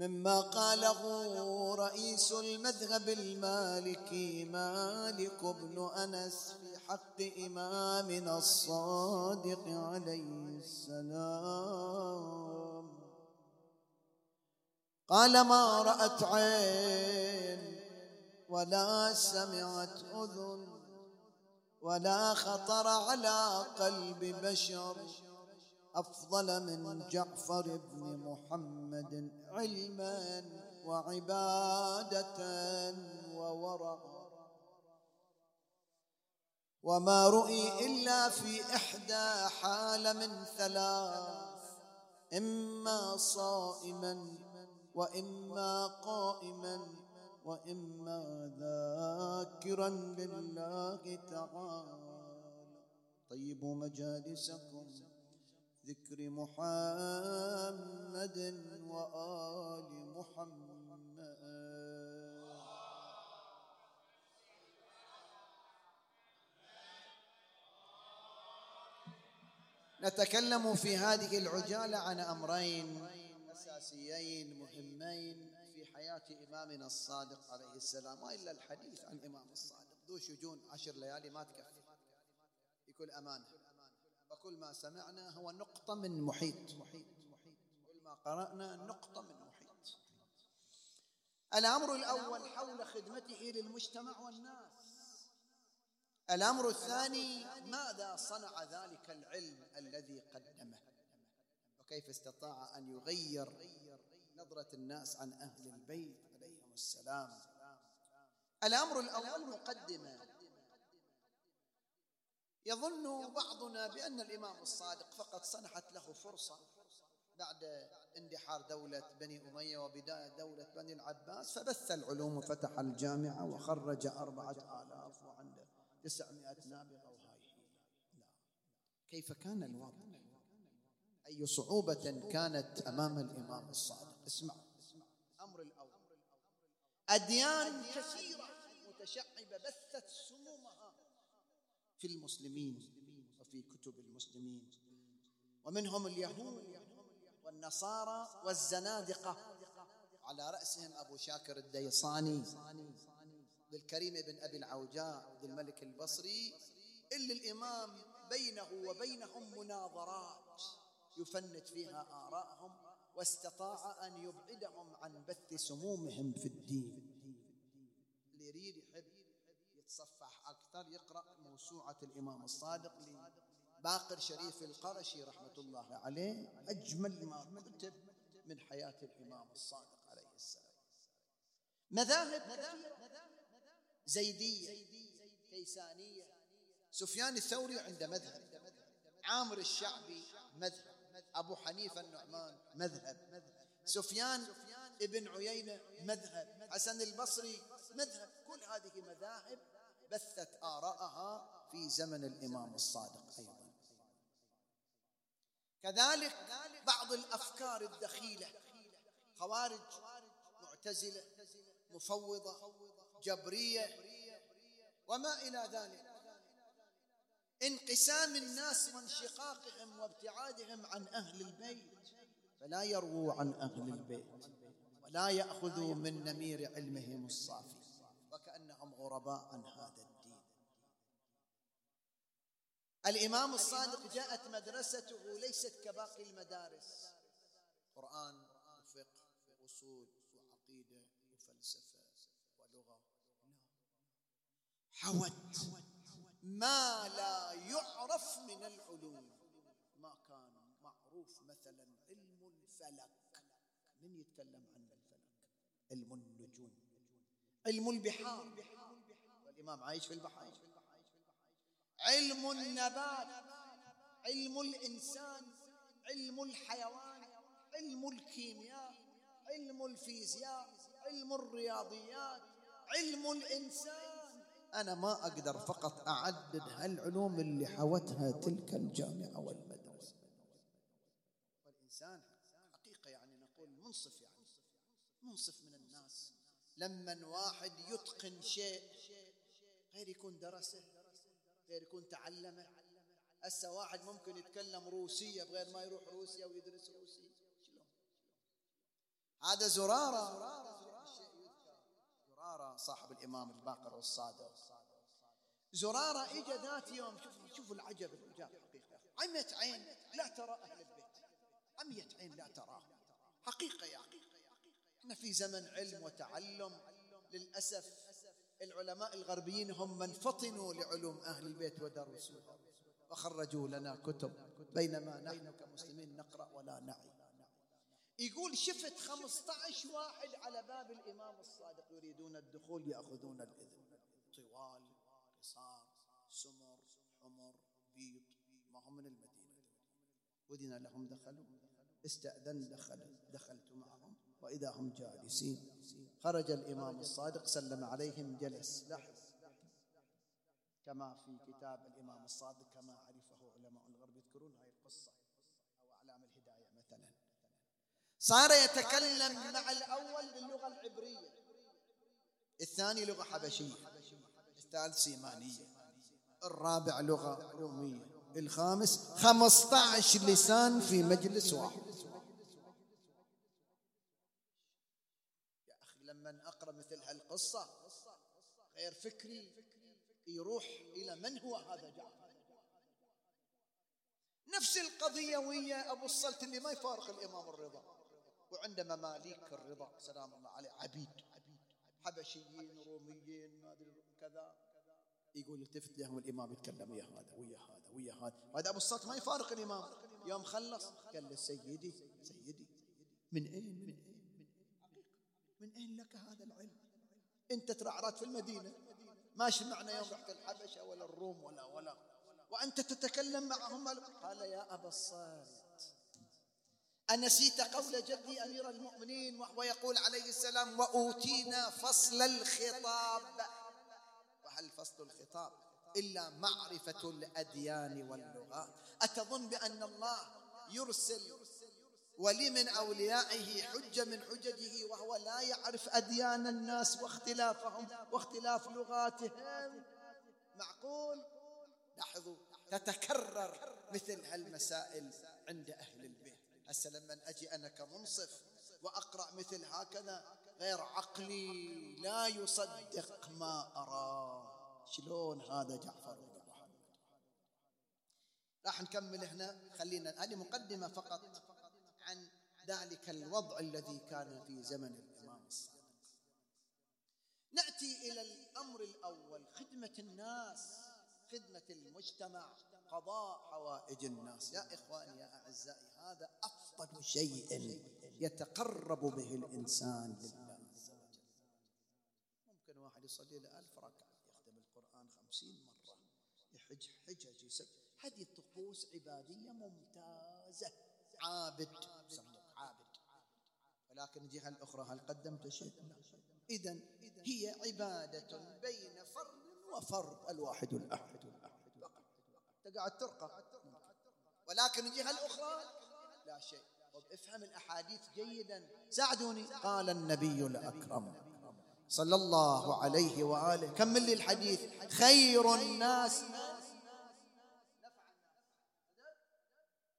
مما قاله رئيس المذهب المالكي مالك بن أنس في حق إمامنا الصادق عليه السلام. قال ما رأت عين ولا سمعت أذن ولا خطر على قلب بشر. أفضل من جعفر بن محمد علما وعبادة وورع. وما رؤي إلا في إحدى حال من ثلاث إما صائما وإما قائما وإما ذاكرا لله تعالى. طيبوا مجالسكم. ذكر محمد وآل محمد. نتكلم في هذه العجالة عن أمرين أساسيين مهمين في حياة إمامنا الصادق عليه السلام وإلا الحديث عن إمام الصادق. ذو شجون عشر ليالي ما تكفي. بكل أمانة. وكل ما سمعنا هو نقطة من محيط. كل ما قرأنا نقطة من محيط. الأمر الأول حول خدمته للمجتمع والناس. الأمر الثاني ماذا صنع ذلك العلم الذي قدمه؟ وكيف استطاع أن يغير نظرة الناس عن أهل البيت عليهم السلام؟ الأمر الأول مقدمة يظن بعضنا بأن الإمام الصادق فقط سنحت له فرصة بعد اندحار دولة بني أمية وبداية دولة بني العباس فبث العلوم وفتح الجامعة وخرج أربعة آلاف وعنده تسعمائة نابغة وهاي. لا. كيف كان الوضع؟ أي صعوبة كانت أمام الإمام الصادق؟ اسمع. أمر الأول. أديان كثيرة متشعبة بثت سمومها في المسلمين وفي كتب المسلمين. ومنهم اليهود والنصارى والزنادقة. على رأسهم أبو شاكر الديصاني بالكريم بن أبي العوجاء بالملك البصري. اللي الإمام بينه وبينهم مناظرات يفند فيها آراءهم واستطاع أن يبعدهم عن بث سمومهم في الدين. اللي يريد يحب أكثر يقرأ موسوعة الإمام الصادق باقر شريف القرشي رحمة الله عليه أجمل ما كتب من حياة الإمام الصادق عليه السلام. مذاهب زيدية كيسانية. سفيان الثوري عنده مذهب عامر الشعبي مذهب أبو حنيفة النعمان مذهب سفيان ابن عيينة مذهب حسن البصري مذهب. كل هذه مذاهب بثت آراءها في زمن الإمام الصادق أيضا. كذلك بعض الأفكار الدخيلة خوارج معتزلة مفوضة جبرية وما إلى ذلك. انقسام الناس وانشقاقهم وابتعادهم عن أهل البيت فلا يرووا عن أهل البيت ولا يأخذوا من نمير علمهم الصافي. غرباء عن هذا الدين. الإمام الصادق جاءت مدرسته ليست كباقي المدارس. قرآن وفقه وأصول وعقيدة وفلسفة ولغة. حوت. ما لا يعرف من العلوم. ما كان معروف مثلا علم الفلك. من يتكلم عن الفلك؟ علم النجوم. علم البحار. والإمام عايش في البحار علم النبات علم الإنسان علم الحيوان علم الكيمياء علم الفيزياء علم الرياضيات علم الإنسان. أنا ما أقدر فقط أعدد هالعلوم اللي حوتها تلك الجامعة والمدرسة. والإنسان حقيقة يعني نقول منصف يعني منصف من الناس. لما واحد يتقن شيء غير يكون درسه غير يكون تعلمه. هسه واحد ممكن يتكلم روسية بغير ما يروح روسيا ويدرس شلون؟ هذا زرارة. زرارة صاحب الإمام الباقر والصادق. زرارة إجا ذات يوم شوفوا شوفوا العجب العجاب حقيقة عمية عين لا ترى أهل البيت. عمية عين لا تراه حقيقة يا أخي إحنا في زمن علم وتعلم للأسف. العلماء الغربيين هم من فطنوا لعلوم أهل البيت ودرسوها وخرجوا لنا كتب بينما نحن كمسلمين نقرأ ولا نعي. يقول شفت 15 واحد على باب الإمام الصادق يريدون الدخول يأخذون الإذن. طوال قصار سمر حمر بيض ما هم من المدينة. أذن لهم دخلوا. استأذن دخلوا دخلت معهم. وإذا هم جالسين. خرج الإمام الصادق سلم عليهم جلس. لاحظ كما في كتاب الإمام الصادق كما عرفه علماء الغرب يذكرون هاي القصة أو أعلام الهداية مثلا. صار يتكلم مع الأول باللغة العبرية. الثاني لغة حبشية. الثالث سيمانية. الرابع لغة رومية. الخامس خمسة عشر لسان في مجلس واحد يا أخي لما أقرأ هالقصة غير فكري يروح إلى من هو هذا جعفر. نفس القضية ويا أبو الصلت اللي ما يفارق الإمام الرضا. وعنده مماليك الرضا سلام الله عليه عبيد. حبشيين روميين ما أدري كذا. يقول التفت لهم الإمام يتكلم ويا هذا ويا هذا ويا هذا. هذا أبو الصلت ما يفارق الإمام. يوم خلص قال له سيدي سيدي من أين من أين؟ من أين لك هذا العلم؟ أنت ترعرات في المدينة. ماشي معنا يوم رحت الحبشة ولا الروم ولا ولا. وأنت تتكلم معهم. قال يا أبا الصالت أنسيت قول جدي أمير المؤمنين وهو يقول عليه السلام وأوتينا فصل الخطاب. وهل فصل الخطاب إلا معرفة الأديان واللغات أتظن بأن الله يرسل ولي من أوليائه حجة من حججه وهو لا يعرف أديان الناس واختلافهم واختلاف لغاتهم. معقول؟ لاحظوا تتكرر مثل هالمسائل عند أهل البيت. هسه لما أجي أنا كمنصف وأقرأ مثل هكذا غير عقلي لا يصدق ما أراه شلون هذا جعفر بن راح نكمل هنا. خلينا هذه مقدمة فقط. ذلك الوضع الذي كان في زمن الإمام الصادق. نأتي إلى الأمر الأول خدمة الناس خدمة المجتمع قضاء حوائج الناس. يا إخواني يا أعزائي هذا أفضل شيء يتقرب به الإنسان لله عز وجل. ممكن واحد يصلي له ألف ركعة يخدم القرآن خمسين مرة يحج حجج يسب هذه طقوس عبادية ممتازة عابد عابد. ولكن الجهة الأخرى هل قدمت شيء إذا هي عبادة بين فرد وفرد الواحد الأحد فقط تقعد ترقى ولكن الجهة الأخرى لا شيء افهم الأحاديث جيدا ساعدوني قال النبي الأكرم صلى الله عليه وآله كمل لي الحديث خير الناس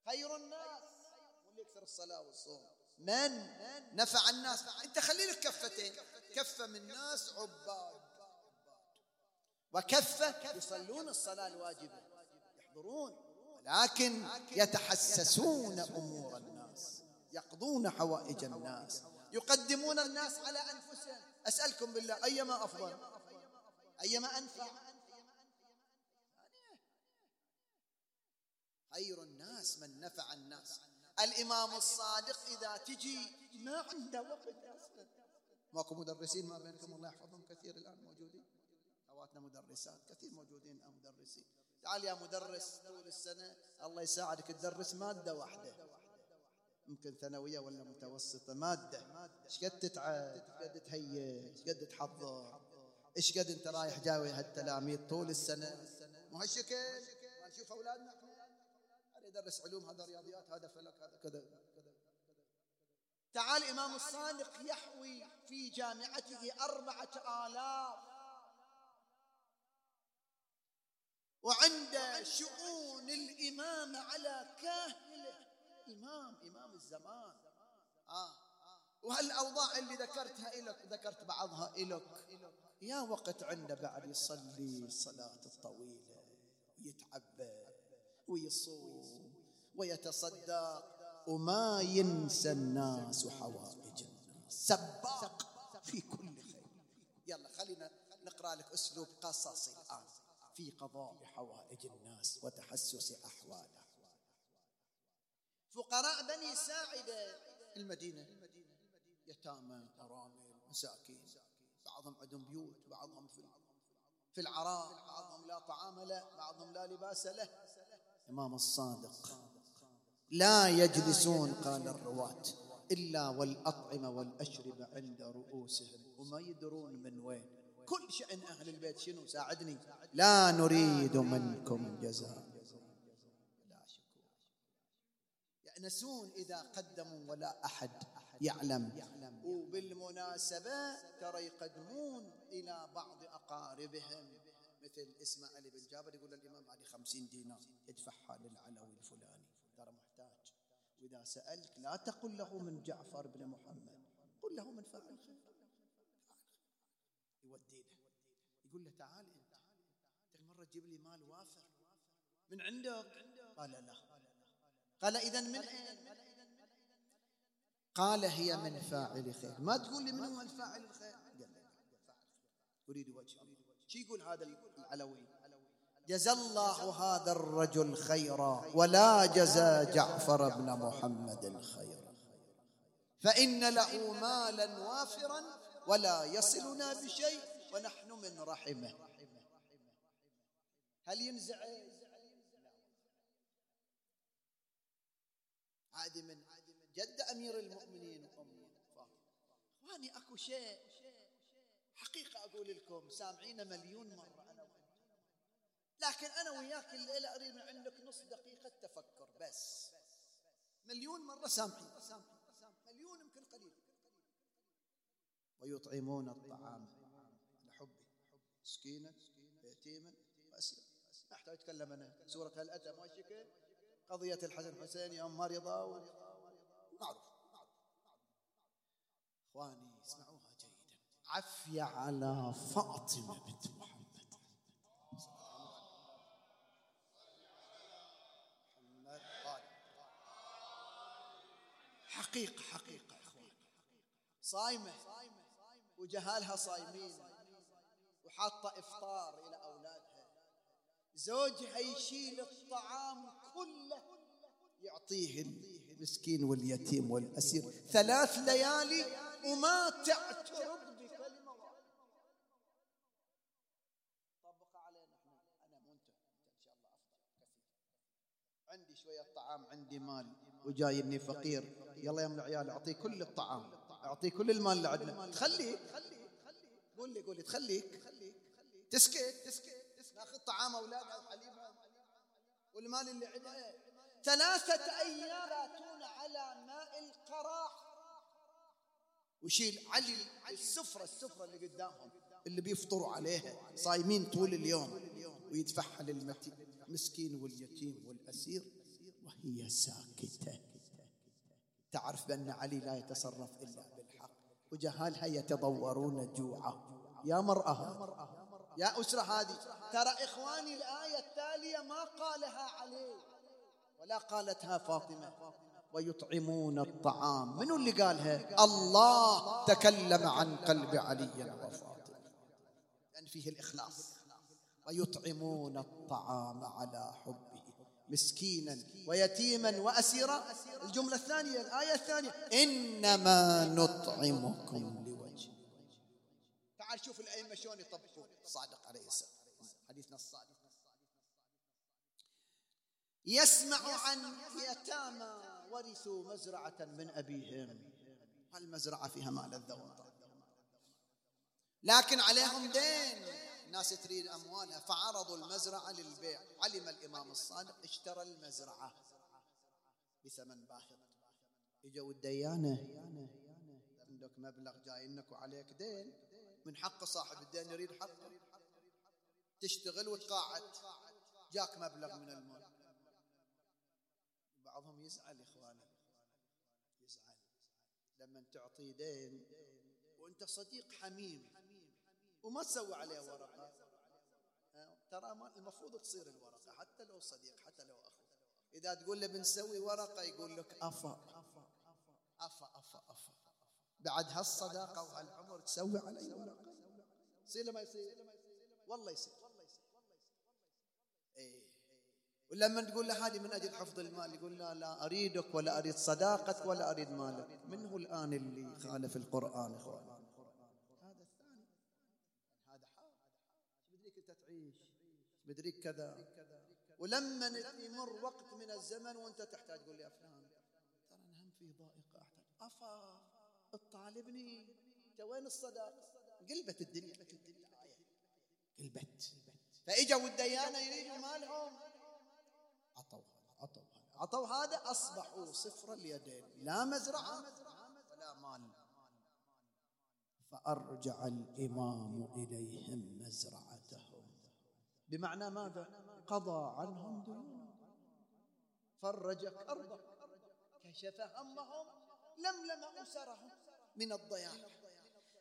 خير الناس واللي يكثر الصلاة والصوم من نفع الناس. انت خلي لك كفتين. كفة من ناس عباد. وكفة يصلون الصلاة الواجبة. يحضرون. ولكن يتحسسون أمور الناس. يقضون حوائج الناس. يقدمون الناس على أنفسهم. أسألكم بالله أيما أفضل؟ أيما أنفع؟ خير الناس من نفع الناس. الإمام الصادق إذا تجي ما عنده وقت أصلا. ماكو مدرسين ما بينكم الله يحفظهم كثير الآن موجودين. أخواتنا مدرسات كثير موجودين الآن مدرسين. تعال يا مدرس طول السنة الله يساعدك تدرس مادة واحدة. يمكن ثانوية ولا متوسطة؟ مادة. إيش قد تتعب؟ إيش قد تهيئ؟ إيش قد تحضر؟ إيش قد أنت رايح جاوي هالتلاميذ طول السنة؟ مو هالشكل؟ نشوف أولادنا. يدرس علوم هذا رياضيات هذا فلك هذا كذا تعال إمام الصادق يحوي في جامعته أربعة آلاف. وعند شؤون الإمامة على كاهله. إمام إمام الزمان. آه. وهالأوضاع اللي ذكرتها إلك ذكرت بعضها إلك. يا وقت عنده بعد يصلي الصلاة الطويلة ويتعبد. ويصوم ويتصدق وما ينسى الناس وحوائج الناس. سباق في كل خير. يلا خلينا نقرأ لك أسلوب قصصي الآن في قضاء حوائج الناس وتحسس أحوالها فقراء بني ساعدة المدينة. يتامى أرامل مساكين. بعضهم عندهم بيوت بعضهم في في العراء بعضهم لا طعام له بعضهم لا لباس له. إمام الصادق. لا يجلسون قال الرواة إلا والأطعمة والأشربة عند رؤوسهم. وما يدرون من وين. كل شأن أهل البيت شنو؟ ساعدني. لا نريد منكم جزاء. لا يأنسون إذا قدموا ولا أحد يعلم. وبالمناسبة ترى يقدمون إلى بعض أقاربهم. مثل إسماعيل بن جابر يقول الإمام علي خمسين دينار. ادفعها للعلوي الفلاني. ترى محتاج. وإذا سألت لا تقل له من جعفر بن محمد. قل له من فاعل خير يودي له يقول له تعال أنت. أنت مرة تجيب لي مال وافر. من عندك؟ قال لا. قال إذا من قال هي من فاعل خير. ما تقول لي من هو الفاعل الخير؟ قال أريد وجه الله شو يقول هذا العلوي؟ جزى الله هذا الرجل خيرا ولا جزى جعفر بن محمد خيرا. فإن له مالا وافرا ولا يصلنا بشيء ونحن من رحمه. هل ينزعج؟ عادي من جد أمير المؤمنين. وأم فاطمة. إخواني أكو شيء حقيقة أقول لكم سامعين مليون مرة أنا لكن أنا وياك الليلة أريد من عندك نص دقيقة تفكر بس. مليون مرة سامعين مليون يمكن قليل. ويطعمون الطعام لحبه. مسكينا يتيما ما أحتاج أتكلم أنا. سورة هل أتى ما قضية الحسن حسين يوم مرض معروف إخواني اسمعوها جيدا عفية على فاطمة بنت محمد. محمد حقيقة حقيقة. صايمة وجهالها صايمين وحاطة إفطار إلى أولادها. زوجها يشيل الطعام كله يعطيه المسكين واليتيم والأسير. ثلاث ليالي وما تعترض بكلمة واحدة طبق علينا إحنا أنا مو أنت إن شاء الله أفضل كثير عندي شوية طعام عندي مال وجايبني فقير. يلا يا من العيال أعطيه كل الطعام. أعطيه كل المال اللي عندنا تخليك قول لي قول لي تخليك. تسكت. تسكت ناخذ طعام أولادها وحليبها والمال اللي عندها ثلاثة أيام ياتون على ماء القراح ويشيل علي السفرة السفرة اللي قدامهم اللي بيفطروا عليها صايمين طول اليوم. ويدفعها للمسكين واليتيم والأسير. وهي ساكتة. تعرف بأن علي لا يتصرف إلا بالحق وجهالها يتضورون جوعا يا مرأة يا أسرة هذه ترى إخواني الآية التالية ما قالها عليه ولا قالتها فاطمة. ويطعمون الطعام. من اللي قالها؟ الله تكلم عن قلب علي وفاطمة. لأن فيه الإخلاص. ويطعمون الطعام على حبه مسكينا ويتيما وأسيرا. الجملة الثانية الآية الثانية إنما نطعمكم لوجه. تعال شوف الأئمة شلون يطبقون. الصادق عليه السلام. حديثنا الصادق. يسمع عن يتامى ورثوا مزرعة من أبيهم. هالمزرعة فيها مال الذوق؟ لكن عليهم دين. الناس تريد أموالها فعرضوا المزرعة للبيع. علم الإمام الصادق اشترى المزرعة بثمن باهظ اجوا الديانة عندك مبلغ جاينك وعليك دين. من حق صاحب الدين يريد حقه تشتغل وتقاعد. جاك مبلغ من المال. بعضهم يزعل إخوانه. يزعل. لما تعطي دين وأنت صديق حميم. وما تسوي عليه ورقة. ترى المفروض تصير الورقة حتى لو صديق حتى لو أخو. إذا تقول له بنسوي ورقة يقول لك أفا. أفا أفا أفا. افا بعد هالصداقة وهالعمر تسوي علي ورقة. يصير ما يصير. والله يصير. إيه. ولما تقول له هذه من أجل حفظ المال يقول لا لا أريدك ولا أريد صداقتك ولا أريد مالك. من هو الآن اللي خالف القرآن أخوان هذا الثاني هذا حال بدريك انت تعيش بدريك كذا. ولما يمر وقت من الزمن وانت تحتاج تقول لي فلان ترى أنا هم في ضائقة أحتاج. أفا تطالبني وين الصداقه قلبت الدنيا. قلبت. فاجوا الديانه يريدوا مالهم. عطوا عطوا عطوا هذا أصبحوا صفر اليدين. لا مزرعة ولا مال. فأرجع الإمام إليهم مزرعتهم بمعنى ماذا؟ قضى عنهم ديونهم فرج كربهم كشف همهم لملم أسرهم من الضياع.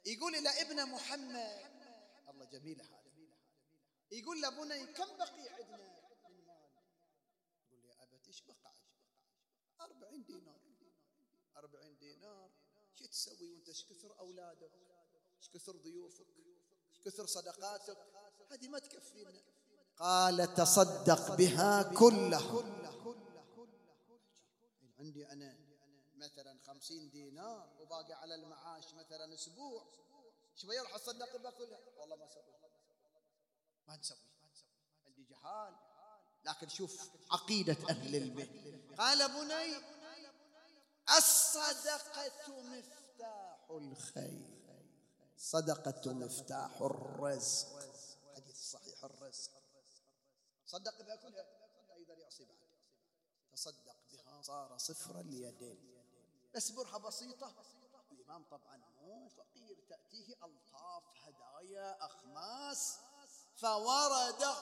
يقول إلى ابن محمد الله جميل هذا. يقول له بني كم بقي عندنا من مال؟ يقول يا أبت إيش بقى أربعين دينار. أربعين دينار؟ شو تسوي وأنت؟ إيش كثر أولادك؟ إيش كثر ضيوفك؟ إيش كثر صدقاتك؟ هذه ما تكفينا. قال تصدق بها كلها عندي أنا مثلا خمسين دينار وباقي على المعاش مثلا أسبوع. شوية راح أصدق بها كلها. والله ما سوي ما نسوي. عندي جهال. لكن شوف عقيدة أهل البيت. قال بني الصدقة مفتاح الخير. صدقة مفتاح الرزق. صدق بها كلها لا يقدر يعصي بعد تصدق بها صار صفر اليدين. بس برهة بسيطة. الإمام طبعا مو فقير. تأتيه ألطاف هدايا أخماس فورده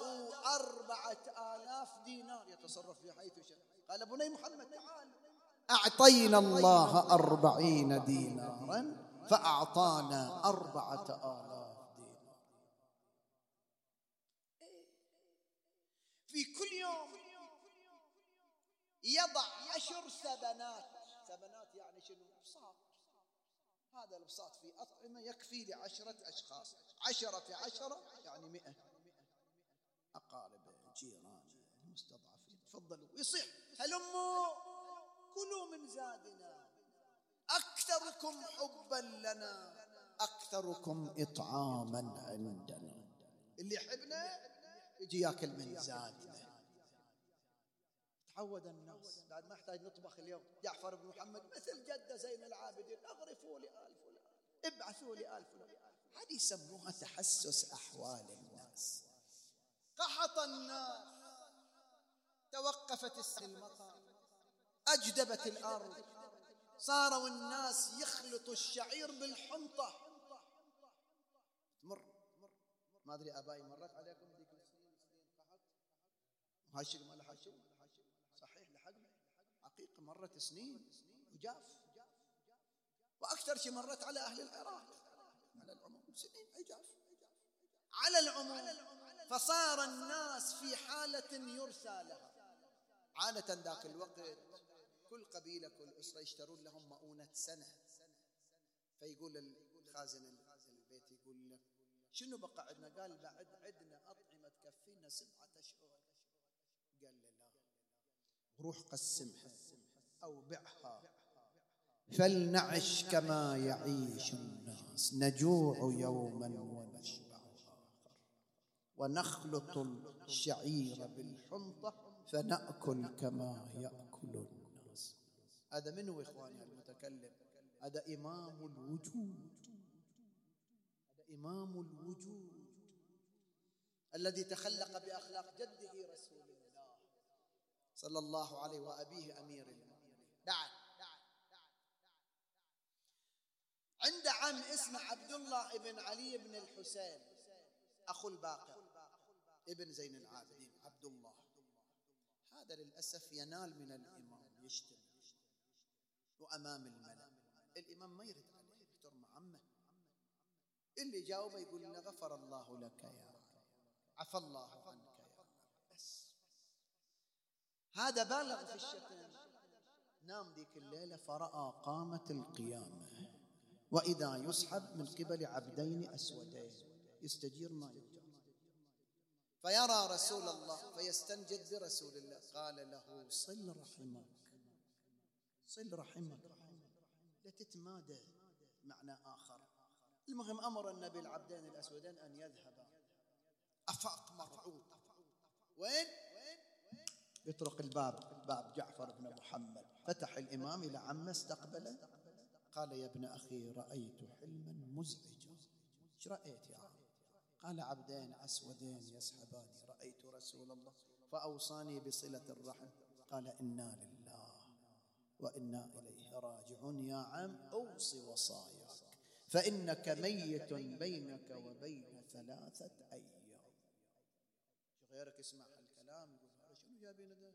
أربعة آلاف دينار. يتصرف في حيث شاء. قال بني محمد تعال. أعطينا الله أربعين دينارا فأعطانا أربعة آلاف في كل يوم يضع عشر سبنات. سبنات يعني شنو؟ بساط هذا البساط في أطعمة يكفي لعشرة أشخاص. عشرة في عشرة يعني مئة. أقارب جيران المستضعفين تفضلوا. يصيح. هلموا. كلوا من زادنا. أكثركم حبا لنا. أكثركم إطعاما عندنا. اللي يحبنا يجي ياكل من زادنا تعود الناس. بعد ما يحتاج نطبخ اليوم. جعفر بن محمد مثل جدة زين العابدين. اغرفوا لآل فلان. ابعثوا لآل فلان. هذه يسموها تحسس أحوال الناس. قحط الناس. توقفت المطر أجدبت الأرض. صاروا الناس يخلطوا الشعير بالحنطة. مر ما أدري أبائي مرت عليكم هاشم ولا هاشم صحيح لحقنا. حقيقة مرت سنين وجاف. وأكثر شيء مرت على أهل العراق. على العموم. سنين عجاف على العموم. فصار الناس في حالة يرثى لها. عادة ذاك الوقت كل قبيلة كل أسرة يشترون لهم مؤونة سنة. فيقول الخازن البيت يقول له شنو بقى عندنا؟ قال بعد عندنا أطعمة تكفينا سبعة أشهر. قال لا روح قسمها أو بعها فلنعش كما يعيش الناس نجوع يوما ونشبع آخر ونخلط الشعير بالحنطة فنأكل كما يأكل الناس. هذا من هو إخواني المتكلم؟ هذا إمام الوجود. هذا إمام الوجود الذي تخلق بأخلاق جده رسول الله. صلى الله عليه وأبيه أمير المؤمنين. بعد عند عم اسمه عبد الله بن علي بن الحسين أخو الباقر ابن زين العابدين عبد الله هذا للأسف ينال من الإمام يشتم وأمام الملأ. الإمام ما يرد عليه يحترم عمه اللي جاوبه يقول له غفر الله لك يا عفى الله عنك. هذا بالغ في الشتم. نام ذيك الليلة فرأى قامة القيامة. وإذا يسحب من قبل عبدين أسودين. يستجير ما يجر فيرى رسول الله فيستنجد برسول الله. قال له صل رحمك. صل رحمك. لا تتمادى معنى آخر. المهم أمر النبي العبدين الأسودين أن يذهبا. أفاق مرعوب. وين؟ يطرق الباب باب جعفر بن محمد. فتح الإمام إلى عمه استقبله. قال يا ابن أخي رأيت حلما مزعجا. إيش رأيت يا عم؟ قال عبدين أسودين يسحباني رأيت رسول الله. فأوصاني بصلة الرحم. قال إنا لله وإنا إليه راجعون. يا عم أوص وصاياك. فإنك ميت بينك وبين ثلاثة أيام. غيرك يقول جابين ده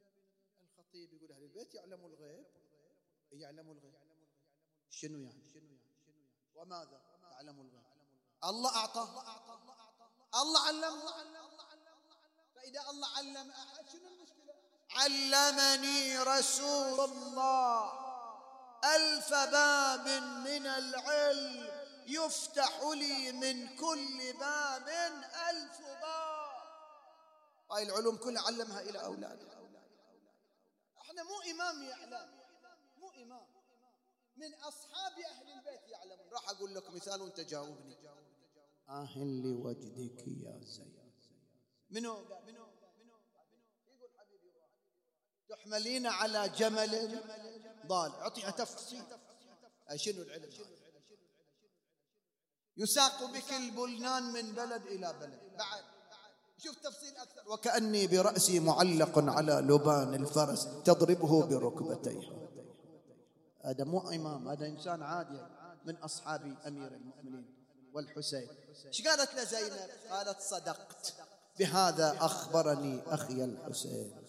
الخطيب يقول أهل البيت يعلموا الغيب. يعلموا الغيب. شنو يعني؟ وماذا تعلموا الغيب؟ الله أعطاه. الله علمه. فإذا الله علم أحد شنو المشكلة؟ علمني رسول الله. ألف باب من العلم يفتح لي من كل باب. ألف باب. هاي العلوم كلها علمها إلى أولاده إحنا مو إمام يعلم مو إمام. من أصحاب أهل البيت يعلمون. راح أقول لك مثال وأنت جاوبني. آه لوجدك يا زين منو؟ منو يقول حبيبي تحملين على جمل ضال. أعطيها تفصيل. شنو العلم يساق بك البلدان من بلد إلى بلد. بعد. شوف تفصيل أكثر. وكأني برأسي معلق على لبان الفرس تضربه بركبتيها هذا مو إمام هذا إنسان عادي من أصحاب أمير المؤمنين والحسين. إيش قالت له زينب؟ قالت صدقت. بهذا أخبرني أخي الحسين.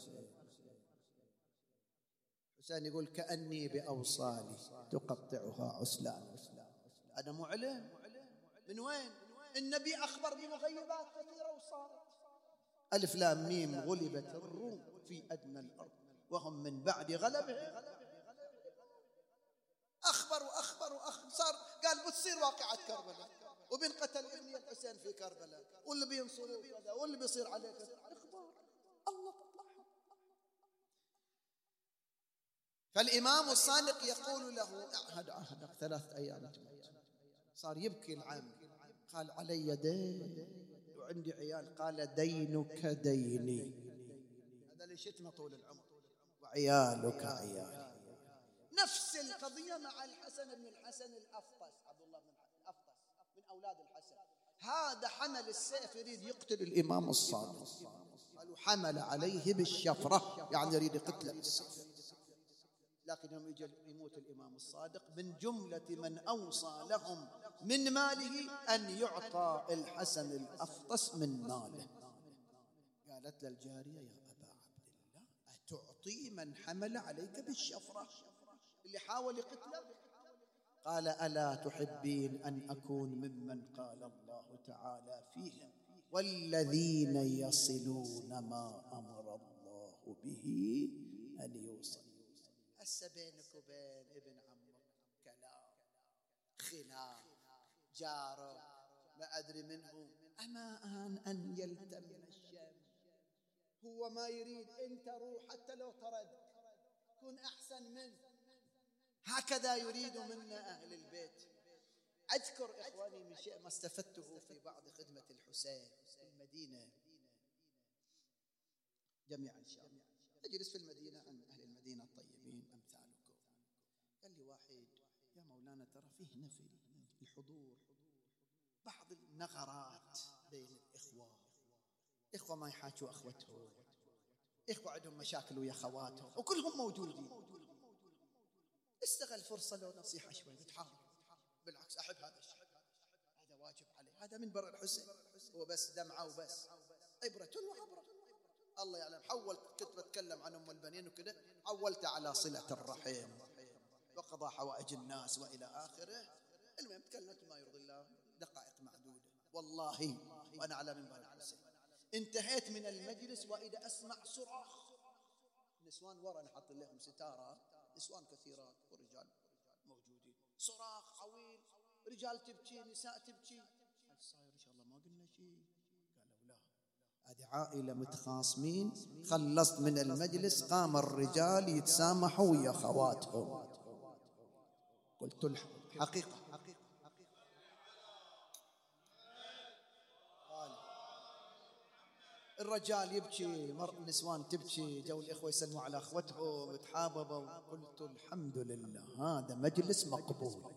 حسين يقول كأني بأوصالي تقطعها عسلان. هذا مو علم. من وين؟ النبي أخبر بمغيبات كثيرة وصارت. ألف لام ميم غلبت الروم في أدنى الأرض وهم من بعد غلبهم. أخبر وأخبر وأخبر صار قال بتصير واقعة كربلاء وبنقتل ابني الحسين في كربلاء واللي بينصروه كذا واللي بيصير عليه كذا. إخبار. الله فالإمام الصادق يقول له أعهد عهدك ثلاث أيام صار يبكي العام. قال علي دين. وعندي عيال قال دينك ديني. هذا اللي شتمه طول العمر. وعيالك عيالي نفس القضية مع الحسن بن الحسن الأفطس عبد الله بن الأفطس من أولاد الحسن. هذا حمل السيف يريد يقتل الإمام الصادق. قالوا حمل عليه بالشفرة يعني يريد يقتله بالسيف لكن يوم يجي يموت الإمام الصادق من جملة من أوصى لهم من ماله أن يعطى الحسن الأفطس من ماله. قالت للجارية يا أبا عبد الله أتعطي من حمل عليك بالشفرة اللي حاول يقتله؟ قال ألا تحبين أن أكون ممن قال الله تعالى فيهم والذين يصلون ما أمر الله به أن يوصل؟ هسه بينك وبين ابن عمك كلام خلاف. جاره ما أدري منه. أما أن يلتم الشمس هو ما يريد أنت روح حتى لو طرد. كن أحسن منه هكذا يريد منا أهل البيت. أذكر إخواني من شيء ما استفدته في بعض خدمة الحسين في المدينة. جميعا إن شاء الله. أجلس في المدينة عن أهل المدينة الطيبين أمثالكم. قال لي واحد يا مولانا ترى فيه نفي. الحضور بعض النغرات بين الإخوة. إخوة ما يحاكوا أخوتهم. إخوة عندهم مشاكل ويا خواتهم وكلهم موجودين. استغل فرصة لو نصيحة شوي بتحاول بالعكس أحب هذا الشيء. هذا واجب عليه. هذا من بر الحسين هو بس دمعة وبس. عبرة وعبرة. الله يعلم. حولت كنت بتكلم عن أم البنين وكذا حولت على صلة الرحم وقضى حوائج الناس وإلى آخره. المهم تكلمت ما يرضي الله دقائق معدودة. والله وأنا على منبر الحسين انتهيت من المجلس وإذا أسمع صراخ. نسوان ورا نحط لهم ستارة. نسوان كثيرات ورجال موجودين. صراخ عويل. رجال تبكي نساء تبكي. صاير إن شاء الله ما قلنا شيء؟ قالوا لا. هذه عائلة متخاصمين. خلصت من المجلس قام الرجال يتسامحوا ويا خواتهم. قلت الحقيقة. الرجال يبكي مر النسوان تبكي جو الإخوة يسلموا على أخوتهم تحاببوا قلت الحمد لله هذا مجلس مقبول.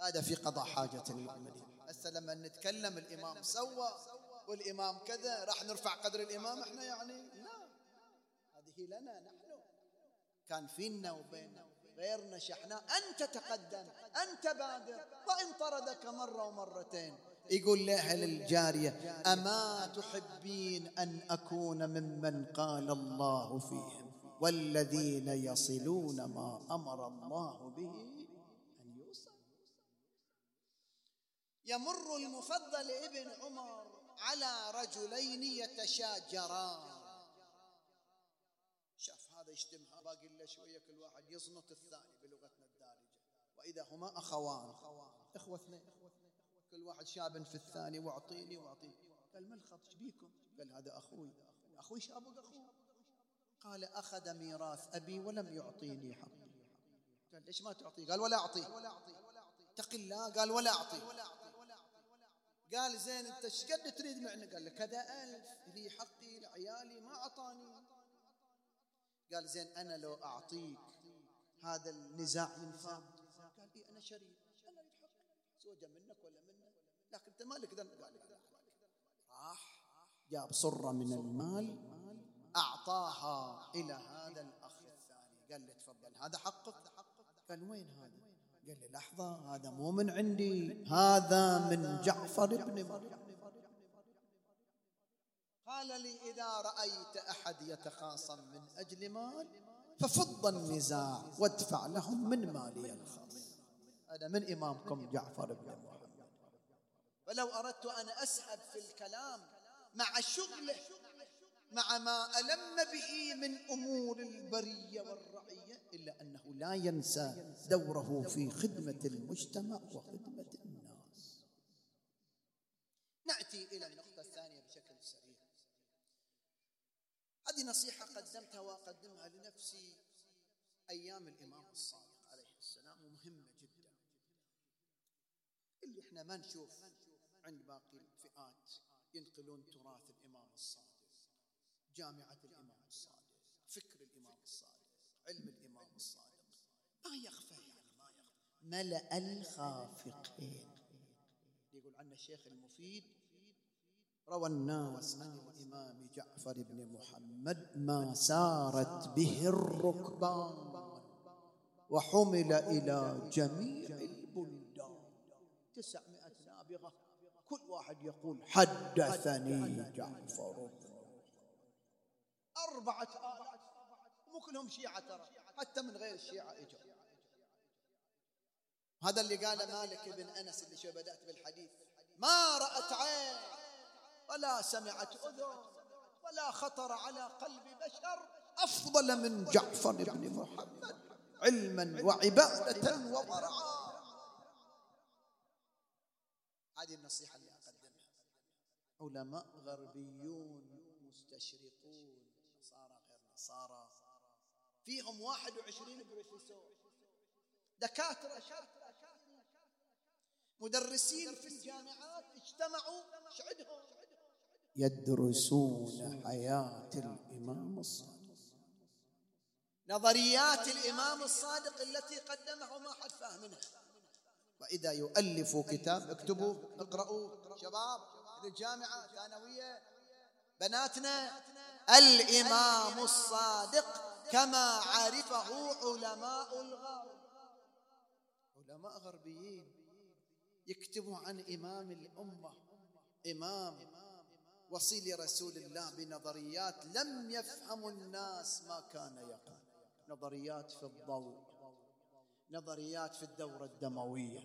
هذا في قضاء حاجة المؤمنين هسه لما نتكلم الإمام سوى والإمام كذا راح نرفع قدر الإمام إحنا يعني؟ لا. هذه لنا نحن. كان فينا وبيننا غيرنا شحناء. أنت تقدم أنت بادر. وإن طردك مرة ومرتين. يقول لها للجارية أما تحبين أن أكون ممن قال الله فيهم والذين يصلون ما أمر الله به أن يوصل يمر المفضل ابن عمر على رجلين يتشاجران. شاف هذا يشتمها باقي له شوية كل واحد يصنط الثاني بلغتنا الدارجة. وإذا هما أخوان إخوة اثنين. كل واحد شاب في الثاني واعطيني واعطيني. قال ما الخط؟ بيكم؟ قال هذا أخوي. أخوي شابك اخوه قال أخذ ميراث أبي ولم يعطيني حقي قال ليش ما تعطيه قال ولا اعطيه اتق الله قال ولا اعطيه قال زين أنت إيش قد تريد معنا قال له كذا ألف. لي حقي لعيالي ما أعطاني. قال زين أنا لو أعطيك هذا النزاع ينفع قال إيه أنا شريك. أنا أريد حقي زوجة منك ولا منك لكن أنت مالك ذنب قال راح جاب صرة من المال أعطاها إلى هذا الأخ الثاني. قال له تفضل هذا حقك؟ قال وين هذا؟ قال لي لحظة هذا مو من عندي هذا من جعفر بن مريم قال لي إذا رأيت أحد يتخاصم من أجل مال ففض النزاع وادفع لهم من مالي الخاص. هذا من إمامكم جعفر بن محمد ولو أردت أن أسحب في الكلام مع شغله مع ما ألم به من أمور البرية والرعية إلا أنه لا ينسى دوره في خدمة المجتمع وخدمة الناس. نأتي إلى النقطة الثانية بشكل سريع. هذه نصيحة قدمتها وأقدمها لنفسي أيام الإمام الصادق عليه السلام ومهمة جدا. اللي إحنا ما نشوف عند باقي الفئات ينقلون تراث الإمام الصادق جامعة الإمام الصادق فكر الإمام الصادق علم الإمام الصادق. ما يخفى يعني ما يخفى. ملأ الخافقين. يقول عنه الشيخ المفيد روى الناس عن الإمام جعفر بن محمد ما سارت به الركبان وحمل إلى جميع البلدان. تسعمائة نابغة. كل واحد يقول حدثني جعفر. أربعة آلاف. مو كلهم شيعة ترى. حتى من غير الشيعة إجوا. هذا اللي قاله مالك بن أنس اللي شو بدأت بالحديث. ما رأت عين ولا سمعت أذن ولا خطر على قلب بشر أفضل من جعفر بن محمد. علما وعبادة وورعا هذه النصيحة اللي أقدمها. علماء غربيون مستشرقون نصارى غير نصارى. فيهم 21 بروفيسور. دكاترة مدرسين في الجامعات اجتمعوا. شعدهم. يدرسون حياة الإمام الصادق. نظريات الإمام الصادق التي قدمها ما حد فاهمها وإذا يؤلف كتاب اكتبوا اقرأوا. شباب الجامعة ثانوية بناتنا الإمام الصادق كما عرفه علماء الغرب. علماء غربيين يكتبوا عن إمام الأمة. إمام وصيل رسول الله بنظريات لم يفهم الناس ما كان يقول نظريات في الضوء. نظريات في الدورة الدموية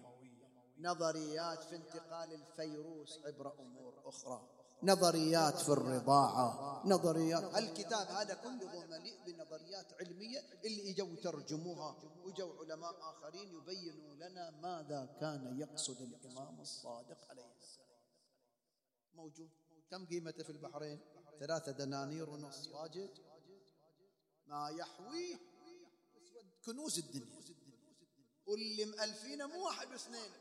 نظريات في انتقال الفيروس عبر أمور أخرى نظريات في الرضاعة نظريات الكتاب هذا كله مليء بنظريات علمية اللي اجوا ترجموها وجوا علماء آخرين يبينوا لنا ماذا كان يقصد الإمام الصادق عليه السلام. موجود. كم قيمته في البحرين؟ ثلاثة دنانير ونص. واجد. ما يحويه كنوز الدنيا. واللي مألفينه مو واحد واثنين.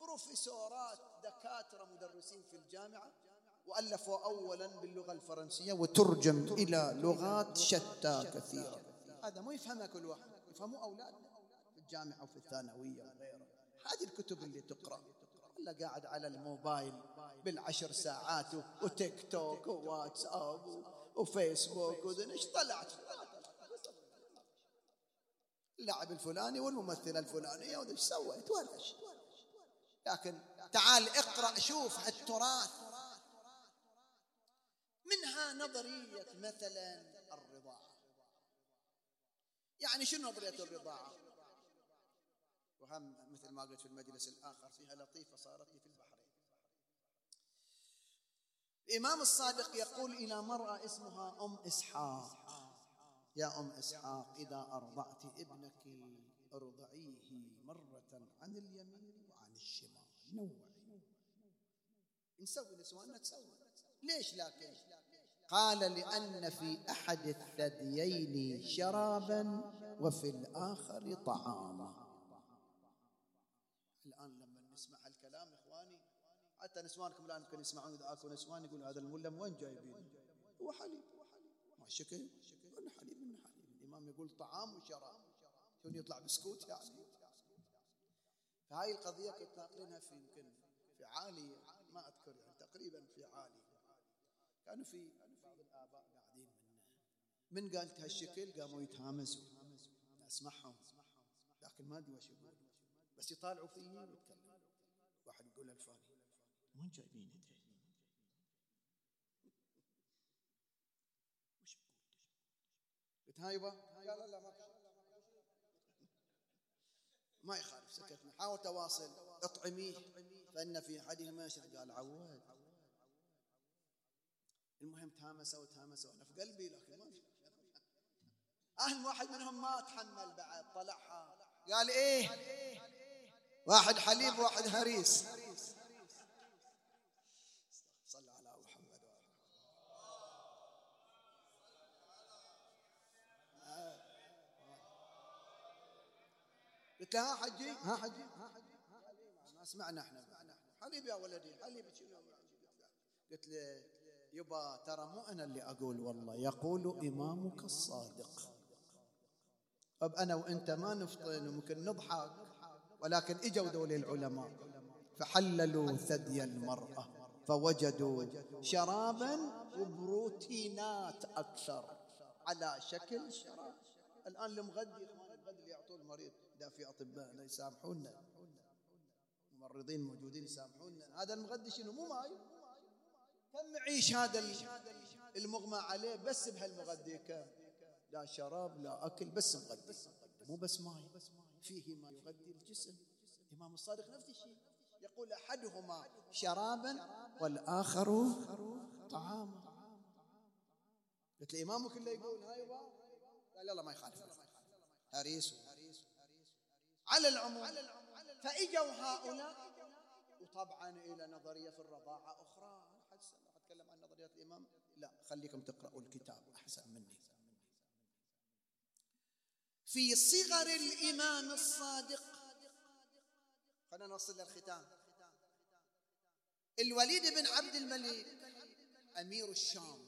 بروفيسورات دكاترة مدرسين في الجامعة وألفوا أولا باللغة الفرنسية وترجم إلى لغات شتى كثيرة. هذا مو يفهمها كل واحد يفهموا أولادنا في الجامعة وفي الثانوية هذه الكتب اللي تقرأ. ولا قاعد على الموبايل بالعشر ساعات وتيك توك وواتساب وفيسبوك إيش طلعت؟ اللاعب الفلاني والممثلة الفلانية وإيش سويت؟ ولا لكن تعال اقرأ شوف التراث. منها نظرية مثلا الرضاعة. يعني شنو نظرية الرضاعة؟ وهم مثل ما قلت في المجلس الآخر فيها لطيفة صارت لي في البحرين. الإمام الصادق يقول إلى مرأة اسمها أم إسحاق. يا أم إسحاق إذا أرضعت ابنك ارضعيه مرة عن اليمين وعن الشمال. نوعي نسوي نسواننا تسوي. ليش لكن؟ قال لأن في أحد الثديين شرابا وفي الآخر طعاما. الآن لما نسمع الكلام إخواني حتى نسوانكم الآن يمكن يسمعون إذا أكو نسوان يقول هذا الملم وين جايبين هو حليب. ما شكل؟ قلنا حليب من حليب. الإمام يقول طعام وشراب. شلون يطلع بسكوت يعني؟ فهاي القضية كنت ناقلينها في يمكن في عالي ما أذكر يعني تقريبا في عالي. كانوا في بعض الآباء قاعدين من من قالت هالشكل؟ قاموا يتهامزوا. أسمعهم. لكن ما أدري وش بس يطالعوا ويتكلموا. واحد يقول الفاني وين جايبين إنت؟ وش يقول؟ قلت هايبه قال لا ما ما يخالف سكتنا. حاول تواصل اطعميه فإن في أحدهما يشرب قال عواد. المهم تهامسوا وتهامسوا أنا في قلبي لكن ما أهل واحد منهم ما تحمل بعد طلعها. قال إيه؟ واحد حليب واحد هريس صلى على محمد قلت ها حجي ها؟ حجي ها حجي ما سمعنا إحنا. حليب يا ولدي. حليب قلت له يبا ترى مو أنا اللي أقول والله يقول إمامك الصادق. طب أنا وأنت ما نفطن وممكن نضحك ولكن إجوا ذول العلماء. فحللوا ثدي المرأة فوجدوا شرابا وبروتينات أكثر على شكل شراب. الآن المغذي المغذي يعطوه المريض. اذا في أطباء لا يسامحونا ممرضين موجودين يسامحونا هذا المغذي شنو؟ مو ماي. كم يعيش هذا المغمى عليه بس بهالمغذي كم لا شراب لا أكل بس مغذي مو بس ماي. فيه ما يغذي الجسم. الإمام الصادق نفس الشيء. يقول أحدهما شرابا والآخر طعاما. قلت الإمام كله يقول هاي قال لا ما يخالف. هريس. على العموم. فإجوا هؤلاء وطبعا إلى نظرية في الرضاعة أخرى. أتكلم عن نظريات الإمام. لا خليكم تقرأوا الكتاب أحسن مني. في صغر الإمام الصادق خلينا نوصل للختام. الوليد بن عبد الملك أمير الشام.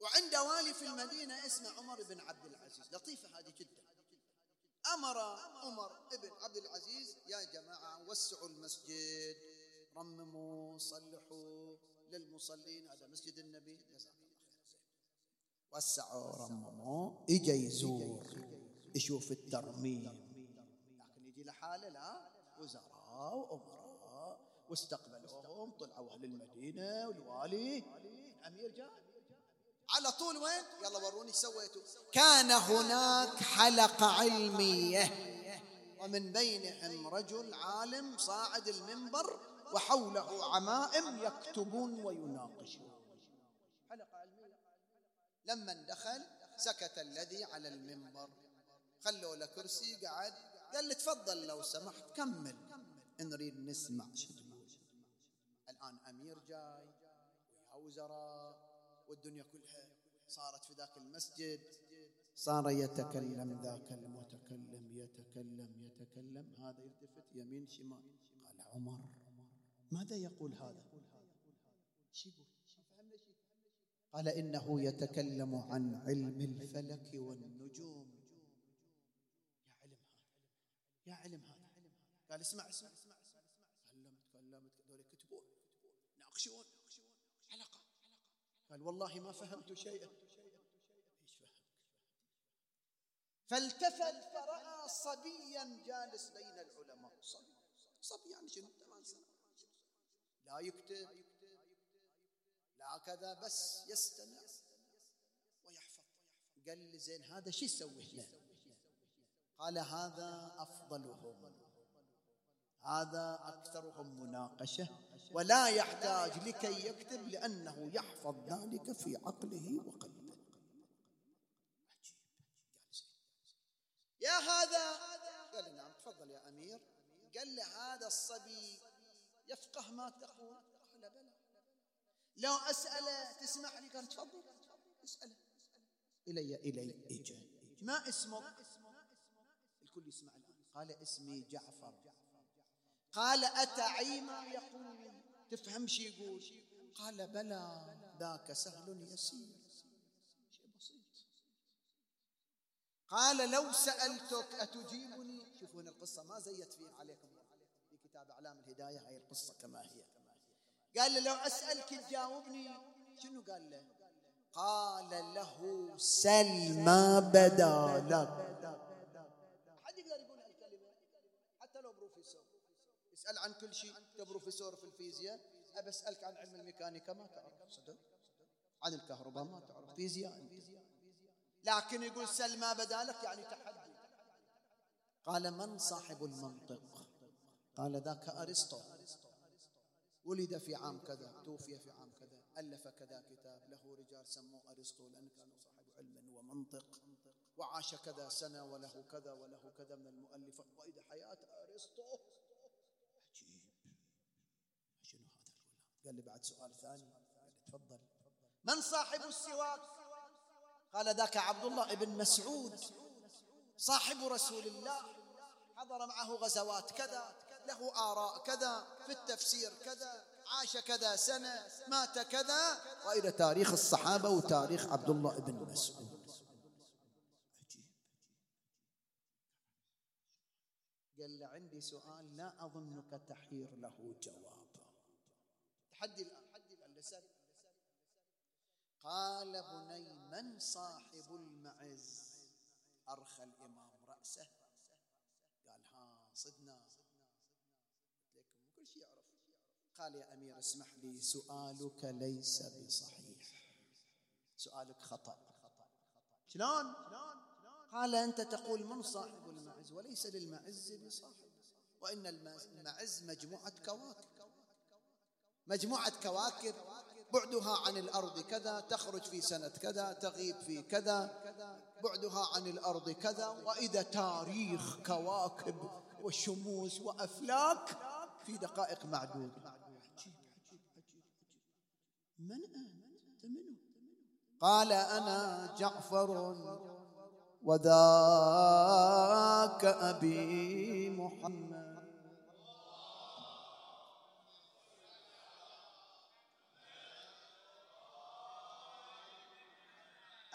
وعنده والي في المدينة اسمه عمر بن عبد العزيز. لطيفة هذه جدا. أمر عمر بن عبد العزيز يا جماعة وسعوا المسجد رمموا صلحوا للمصلين. هذا مسجد النبي. جزاك الله خير. وسعوا رمموا اجى يزور يشوف الترميم. لكن يجي لحاله لا وزراء وأمراء واستقبلوهم طلعوا أهل المدينة والوالي. الامير جاء على طول وين؟ يلا وروني سويتوا؟ كان هناك حلقة علمية. ومن بينهم رجل عالم صاعد المنبر وحوله عمائم يكتبون ويناقشون. حلقة علمية. لما دخل سكت الذي على المنبر. خلوا له كرسي قعد. قال لي تفضل لو سمحت كمل. نريد نسمع الآن أمير جاي. ويا وزراء والدنيا كلها صارت في ذاك المسجد صار يتكلم ذاك المتكلم يتكلم يتكلم. هذا يلتفت يمين شمال. قال عمر ماذا يقول هذا؟ قال إنه يتكلم عن علم الفلك والنجوم. يا علم هذا يا علم هذا. قال اسمع اسمع اسمع تكلم تكلم دول يكتبون يناقشون حلقة قال والله ما فهمت شيئا. فالتفت فرأى صبيا جالس بين العلماء. صبي صبي يعني شنو؟ ثمان سنوات لا يكتب. لا كذا بس يستمع ويحفظ. قال لي زين هذا شو يسوي هنا؟ قال هذا أفضلهم. هذا أكثرهم مناقشة ولا يحتاج لكي يكتب لأنه يحفظ ذلك في عقله وقلبه. يا هذا قال نعم تفضل يا أمير. قال له هذا الصبي يفقه ما تقول. قال بلى لو أسأله تسمح لي؟ قال تفضل. اسأله. إلي إلي إجا. ما اسمك الكل يسمع الآن. قال اسمي جعفر. قال أتعي ما يقول تفهم شي يقول؟ قال بلى ذاك سهل يسير. قال لو سألتك أتجيبني؟ شوفون القصة ما زيت فيه عليكم. في كتاب أعلام الهداية هاي القصة كما هي. قال لو أسألك تجاوبني. شنو قال له؟ قال له سل ما بدا لك حد يقدر يقول هالكلمة حتى لو بروفيسور يسأل عن كل شيء. أنت بروفيسور في الفيزياء. أبى أسألك عن علم الميكانيكا ما تعرف. صدق؟ عن الكهرباء ما تعرف. فيزياء لكن يقول سل ما بدالك يعني تحدي. قال من صاحب المنطق؟ قال ذاك أرسطو. ولد في عام كذا توفي في عام كذا ألف كذا كتاب. له رجال سموه أرسطو لأنه كان صاحب علم ومنطق. وعاش كذا سنة وله كذا وله كذا من المؤلفات وإذا حياة أرسطو عجيب شنو هذا قال لي بعد سؤال ثاني. قال لي تفضل. من صاحب السواك؟ قال ذاك عبد الله بن مسعود صاحب رسول الله. حضر معه غزوات كذا له آراء كذا في التفسير كذا عاش كذا سنة مات كذا. وإلى تاريخ الصحابة وتاريخ عبد الله بن مسعود. قال عندي سؤال لا أظنك تحير له جوابا تحدي الآن. له سأل قال بني من صاحب المعز؟ أرخى الإمام رأسه. قال ها صدنا. لكم كل شيء يعرف. قال يا أمير اسمح لي سؤالك ليس بصحيح. سؤالك خطأ. شلون؟ قال أنت تقول من صاحب المعز وليس للمعز بصاحب. وإن المعز مجموعة كواكب. مجموعة كواكب بعدها عن الأرض كذا تخرج في سنة كذا تغيب في كذا بعدها عن الأرض كذا. وإذا تاريخ كواكب وشموس وأفلاك في دقائق معدودة من أنت؟ منه قال أنا جعفر وذاك أبي محمد.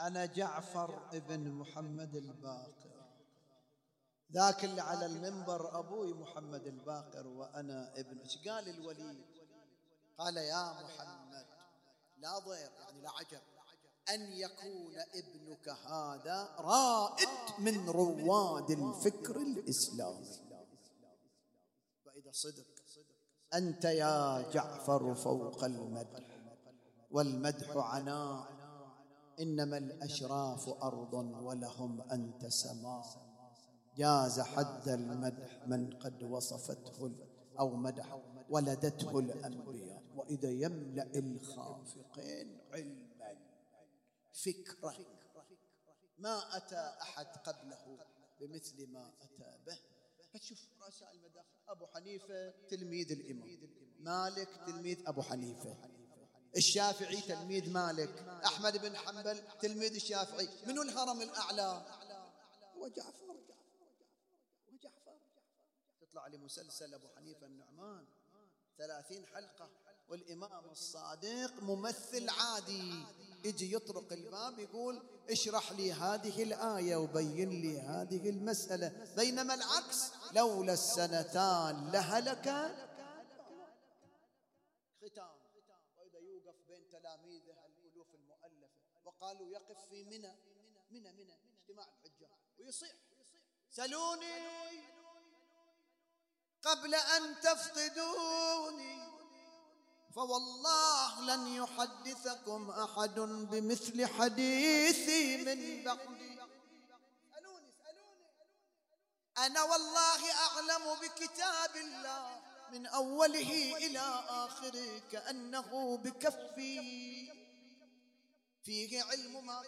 أنا جعفر ابن محمد الباقر. ذاك اللي على المنبر أبوي محمد الباقر وأنا ابن. إيش قال الولي قال يا محمد لا ضير يعني لا عجب. أن يكون ابنك هذا رائد من رواد الفكر الإسلامي. وإذا صدق أنت يا جعفر فوق المدح. والمدح عناء. إنما الأشراف أرض ولهم أنت سماء جاز حد المدح من قد وصفته أو مدح ولدته الأنبياء. وإذا يملأ الخافقين علما. فكرة. ما أتى أحد قبله بمثل ما أتى به. فتشوف رؤساء المداخل أبو حنيفة تلميذ الإمام. مالك تلميذ أبو حنيفة. الشافعي تلميذ مالك أحمد بن حنبل تلميذ الشافعي منو الهرم الأعلى؟ وجعفر وجعفر تطلع لي مسلسل أبو حنيفة النعمان ثلاثين حلقة والإمام الصادق ممثل عادي. يجي يطرق الباب يقول اشرح لي هذه الآية وبين لي هذه المسألة بينما العكس لولا السنتان لهلك وقالوا يقف في منى. منى منى اجتماع الحجاج ويصيح. سلوني قبل أن تفقدوني فوالله لن يحدثكم أحد بمثل حديثي من بعدي. أنا والله أعلم بكتاب الله من أوله إلى آخره كأنه بكفي. فيه علم ما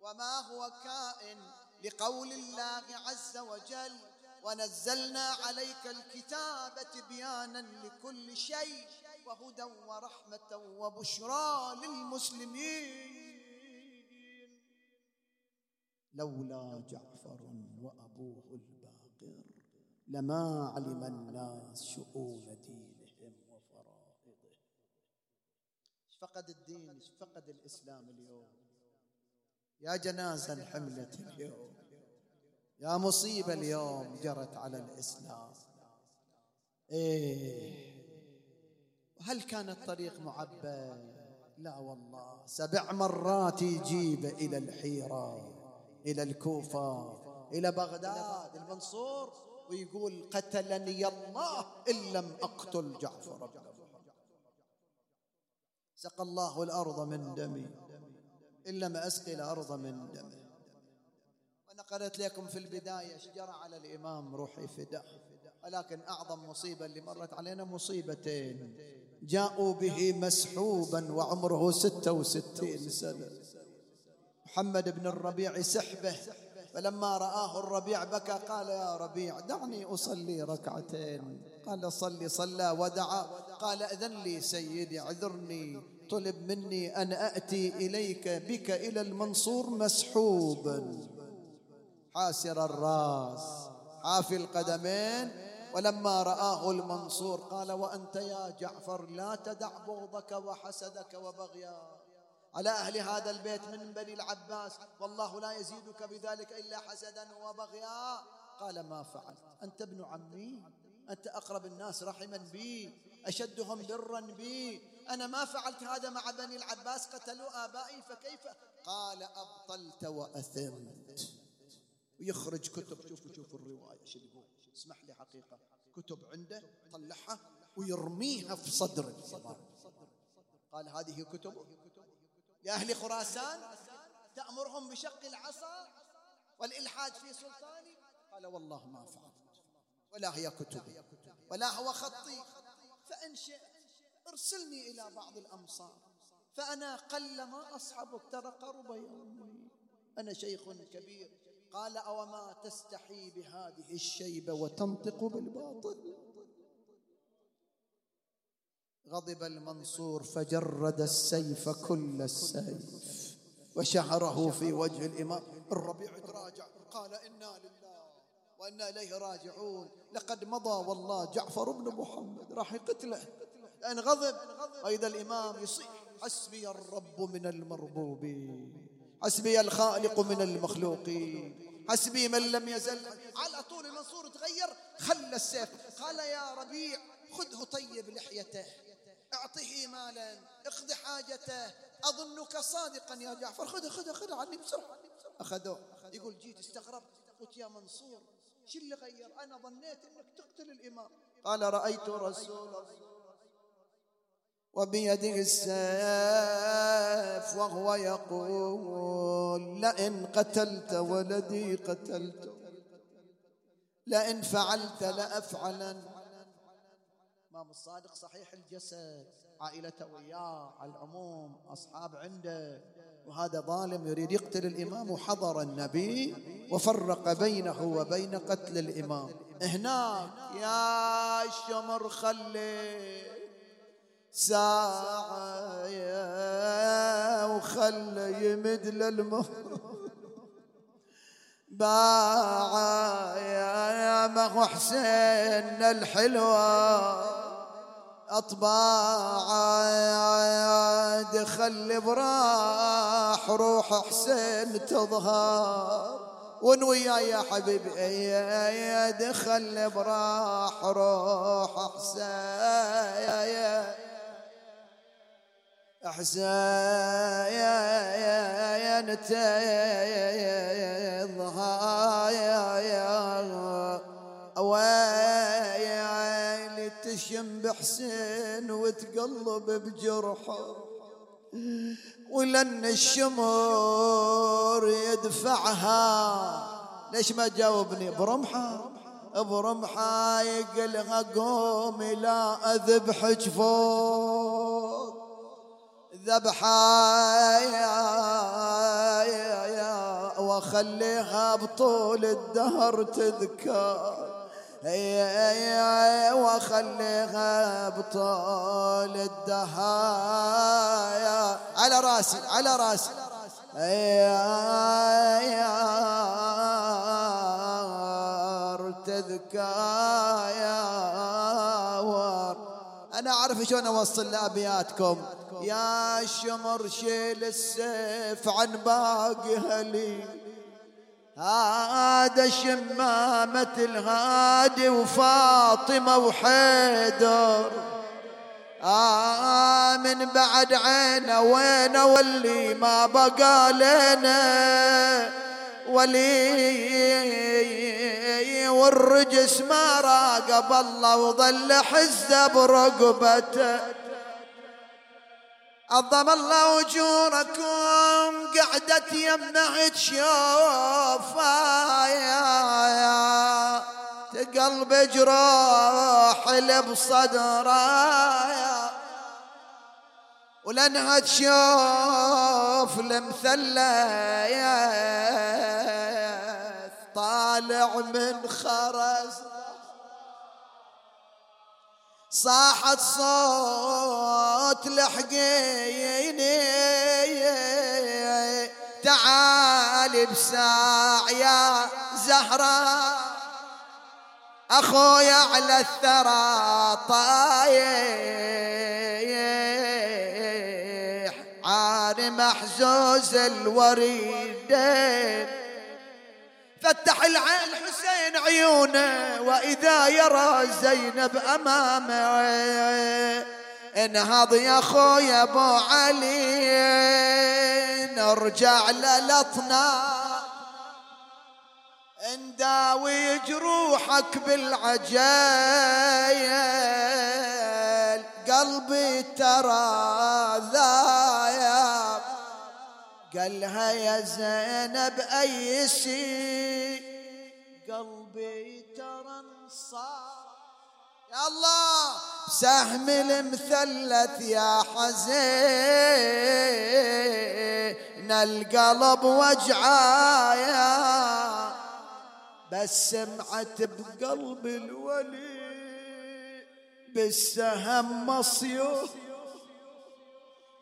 وما هو كائن لقول الله عز وجل ونزلنا عليك الكتاب تبيانا لكل شيء وهدى ورحمة وبشرى للمسلمين. لولا جعفر وأبوه الباقر لما علم الناس شؤون دينهم فقد الدين فقد الإسلام اليوم. يا جنازة حملت اليوم. يا مصيبة اليوم جرت على الإسلام. إيه. وهل كان الطريق معبد لا والله. سبع مرات يجيب إلى الحيرة إلى الكوفة إلى بغداد المنصور ويقول قتلني الله إن لم أقتل جعفر بن سقى الله الأرض من دمي إن لم أسقي الأرض من دمي. وأنا قرأت لكم في البداية شجرة على الإمام روحي فداه ولكن أعظم مصيبة اللي مرت علينا مصيبتين. جاءوا به مسحوبا وعمره ستة وستين سنة. محمد بن الربيع سحبه فلما رآه الربيع بكى قال يا ربيع دعني أصلي ركعتين. قال صلي صلى ودعا. قال أذن لي سيدي عذرني طلب مني أن أأتي إليك بك إلى المنصور مسحوبا. حاسر الراس حافي القدمين. ولما رآه المنصور قال وأنت يا جعفر لا تدع بغضك وحسدك وبغيا على أهل هذا البيت من بني العباس والله لا يزيدك بذلك إلا حسدا وبغيا. قال ما فعلت؟ أنت ابن عمي أنت أقرب الناس رحما بي أشدهم برا بي. أنا ما فعلت هذا مع بني العباس قتلوا آبائي فكيف؟ قال أبطلت وأثمت. ويخرج كتب شوفوا شوفوا الرواية شو تقول اسمح لي حقيقة. كتب عنده طلعها ويرميها في صدر قال هذه كتب لأهل خراسان تأمرهم بشق العصا والإلحاد في سلطاني؟ قال والله ما فعلت ولا هي كتبي ولا هو خطي. فإن شئت أرسلني إلى بعض الأمصار فأنا قل ما أصحبك ترى قرب يومي أنا شيخ كبير قال أوما تستحي بهذه الشيبة وتنطق بالباطل؟ غضب المنصور فجرد السيف كل السيف وشهره في وجه الإمام. الربيع تراجع قال إنا لله وإنا إليه راجعون. لقد مضى والله جعفر بن محمد راح يقتله. لأن غضب وإذا الإمام يصيح حسبي الرب من المربوبين حسبي الخالق من المخلوقين حسبي من لم يزل. على طول المنصور تغير خلى السيف قال يا ربيع خذه طيب لحيته. أعطه مالا اقض حاجته أظنك صادقا يا جعفر. خذه خذه خذه عني بسرعة اخذوه يقول جيت استغربت قلت يا منصور شو اللي غير؟ أنا ظنيت إنك تقتل الإمام. قال رأيت رسول الله وبيده السيف وهو يقول لئن قتلت ولدي قتلت لئن فعلت لأفعلن إمام الصادق صحيح الجسد عائلته وياه على العموم أصحاب عنده. وهذا ظالم يريد يقتل الإمام وحضر النبي وفرق بينه وبين قتل الإمام. هناك يا الشمر خلي ساعة وخلي يمد للمهر. باع يا مهو حسين الحلوة. أطباع دخل براح روح حسين تظهر. ونويا يا حبيبي دخل براح روح حسين. حسين ويلي تشم بحسين وتقلب بجرحه ولن الشمر يدفعها. ليش ما جاوبني برمحة برمحة يقلها قومي لا أذبحك فوق. ذبحة وخليها بطول الدهر تذكر. وخليها بطول الدهر على راسي على راسي. تذكر أنا أعرف شلون أوصل لأبياتكم. يا شمر شيل السيف عن باقي هلي. هذا شمامة الهادي وفاطمة وحيدر. آه من بعد عينه وين واللي ما بقى لنا ولي والرجس ما راقب الله وظل حزة برقبته. عظم الله أجوركم قعدت يمنع تشوف يا تقلب جروح اللي ولانها تشوف المثلث طالع من خرز صاحت صوت لحقيني. تعالي بساع يا زهرة. أخويا على الثرى طايح. عاري محزوز الوريدين فتح العين حسين عيونه وإذا يرى زينب أمامه انهض يا خويا أبو علي نرجع للطنا نداوي جروحك بالعجايل قلبي ترى ذايب قالها يا زينب أي شيء؟ قلبي ترى انصار. يا الله سهم المثلث يا حزين القلب وجعايا. بس سمعت بقلب الولي بالسهم مصيوف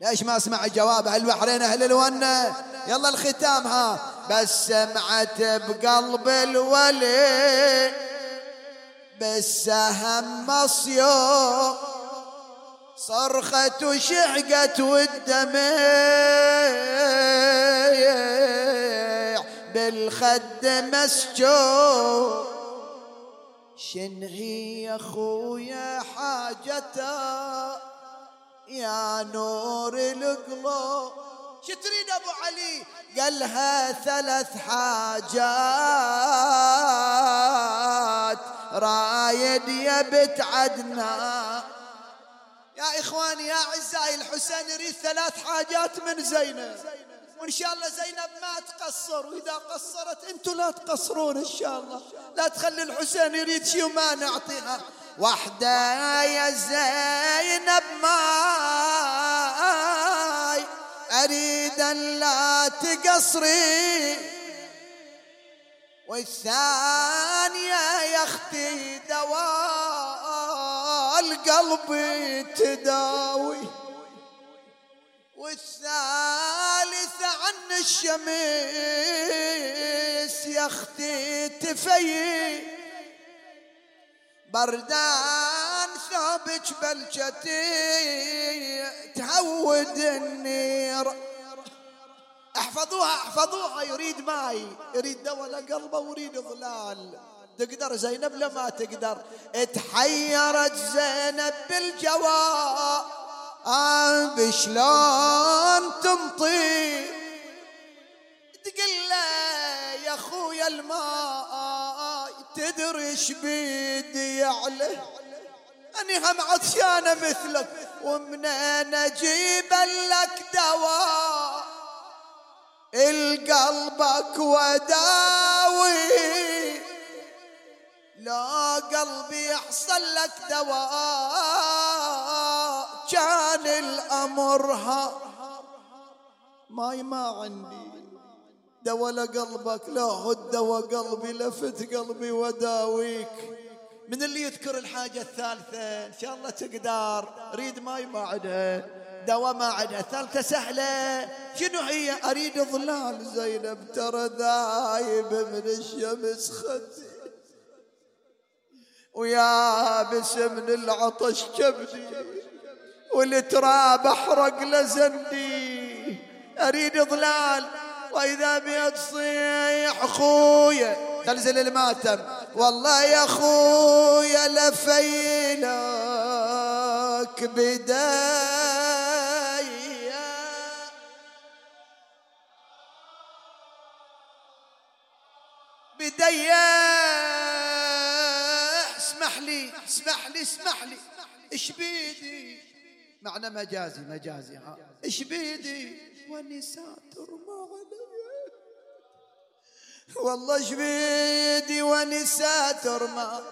ليش ما اسمع جواب أهل البحرين أهل الونة؟ يلا الختام ها. بس سمعت بقلب الولي بالسهم مصيو صرخت وشحقت والدمع. بالخد مسجور شنهي يا خويا حاجته يا نور القلوب. شو تريد أبو علي؟ قالها ثلاث حاجات. رايد يبت عدنا. يا يا إخواني يا أعزائي الحسين يريد ثلاث حاجات من زينب. وإن شاء الله زينب ما تقصر وإذا قصرت أنتم لا تقصرون إن شاء الله. لا تخلي الحسين يريد شيء وما نعطيها. وحدة يا زينب ماي أريد أن لا تقصري. والثانية يا أختي دواء القلب تداوي. والثالثة عن الشمس يا أختي تفيي بردان ثوبك بلشتي تهود النير. احفظوها احفظوها يريد ماي يريد دواء لقلبه ويريد ظلال. تقدر زينب لما تقدر. تحيرت زينب بالجواب. بشلون تمطي الماء. تدري بيدي يعلى أني هم عطشانه مثلك ومنين أجيب لك دواء؟ القلبك وداوي. لا قلبي يحصل لك دواء. كان الأمر ها. ماي ما عندي. دوا لقلبك لا هد قلبي لفت قلبي وداويك. من اللي يذكر الحاجة الثالثة؟ إن شاء الله تقدر. ريد ماي ما عدها دواء ما عدها الثالثة سهلة. شنو هي؟ أريد ظلال. زينب ترى ذايب من الشمس خدي. ويابس من العطش كبدي. والتراب أحرق لزندي. أريد ظلال. وإذا بيتصيح خويا. تنزل الماتم والله يا خويا لفيلك بداية. بداية. اسمح لي اسمح لي اسمح لي. إيش بيدي معنى مجازي مجازي. ها. إيش بيدي؟ ونساء ترمى والله شبيدي ونساء ترمى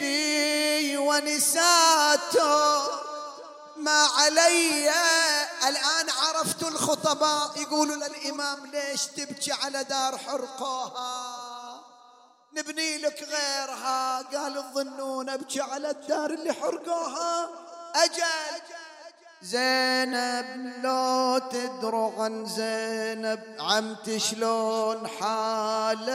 شبيدي ونساء ما علي. الآن عرفت الخطباء يقولوا للإمام ليش تبكي على دار حرقوها؟ نبني لك غيرها. قال تظنون ابكي على الدار اللي حرقوها. أجل. زينب لو تدروا عن زينب عمت شلون حالتها؟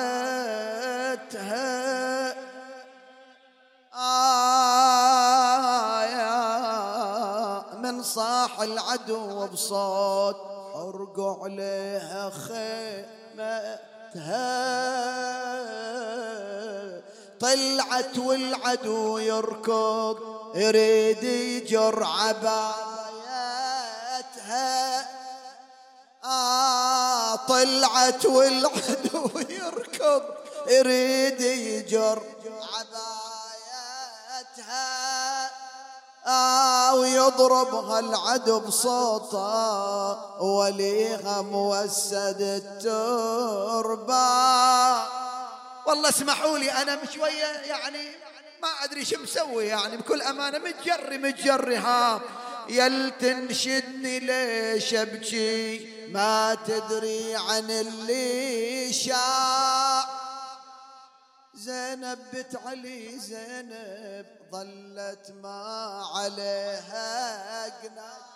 آه. من صاح العدو بصوت حرقوا عليها خيمتها. طلعت والعدو يركض يريد يجر عبايتها. آه طلعت والعدو يركض يريد يجر عبايتها. ويضربها العدو بصوته وليها موسد التربة. والله اسمحوا لي أنا شوية يعني ما أدري شو مسوي يعني بكل أمانة متجري متجري ها. يل تنشدني ليش أبكي؟ ما تدري عن اللي شاع زينب بنت علي زينب ظلت ما عليها قناع